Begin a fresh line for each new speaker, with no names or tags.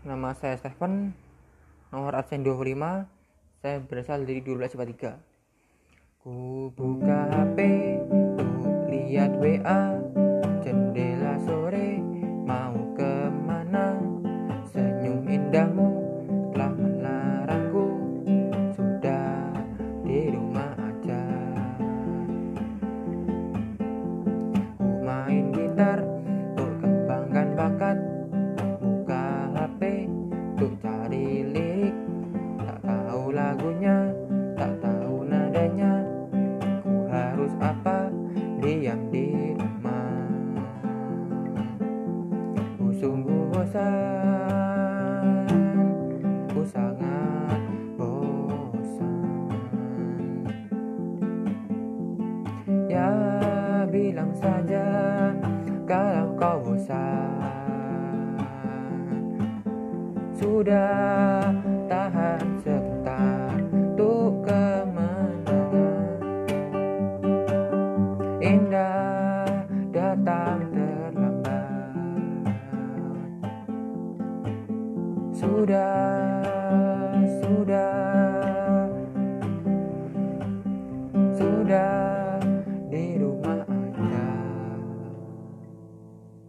Nama saya Stephen, nomor absen 25. Saya berasal dari 1243. Ku buka HP, ku lihat WA, jendela sore, mau ke mana? Senyum indahmu sungguh bosan, ku sangat bosan. Ya bilang saja kalau kau bosan. Sudah tahan sebentar untuk kemenangan. Indah datang sudah sudah. Sudah.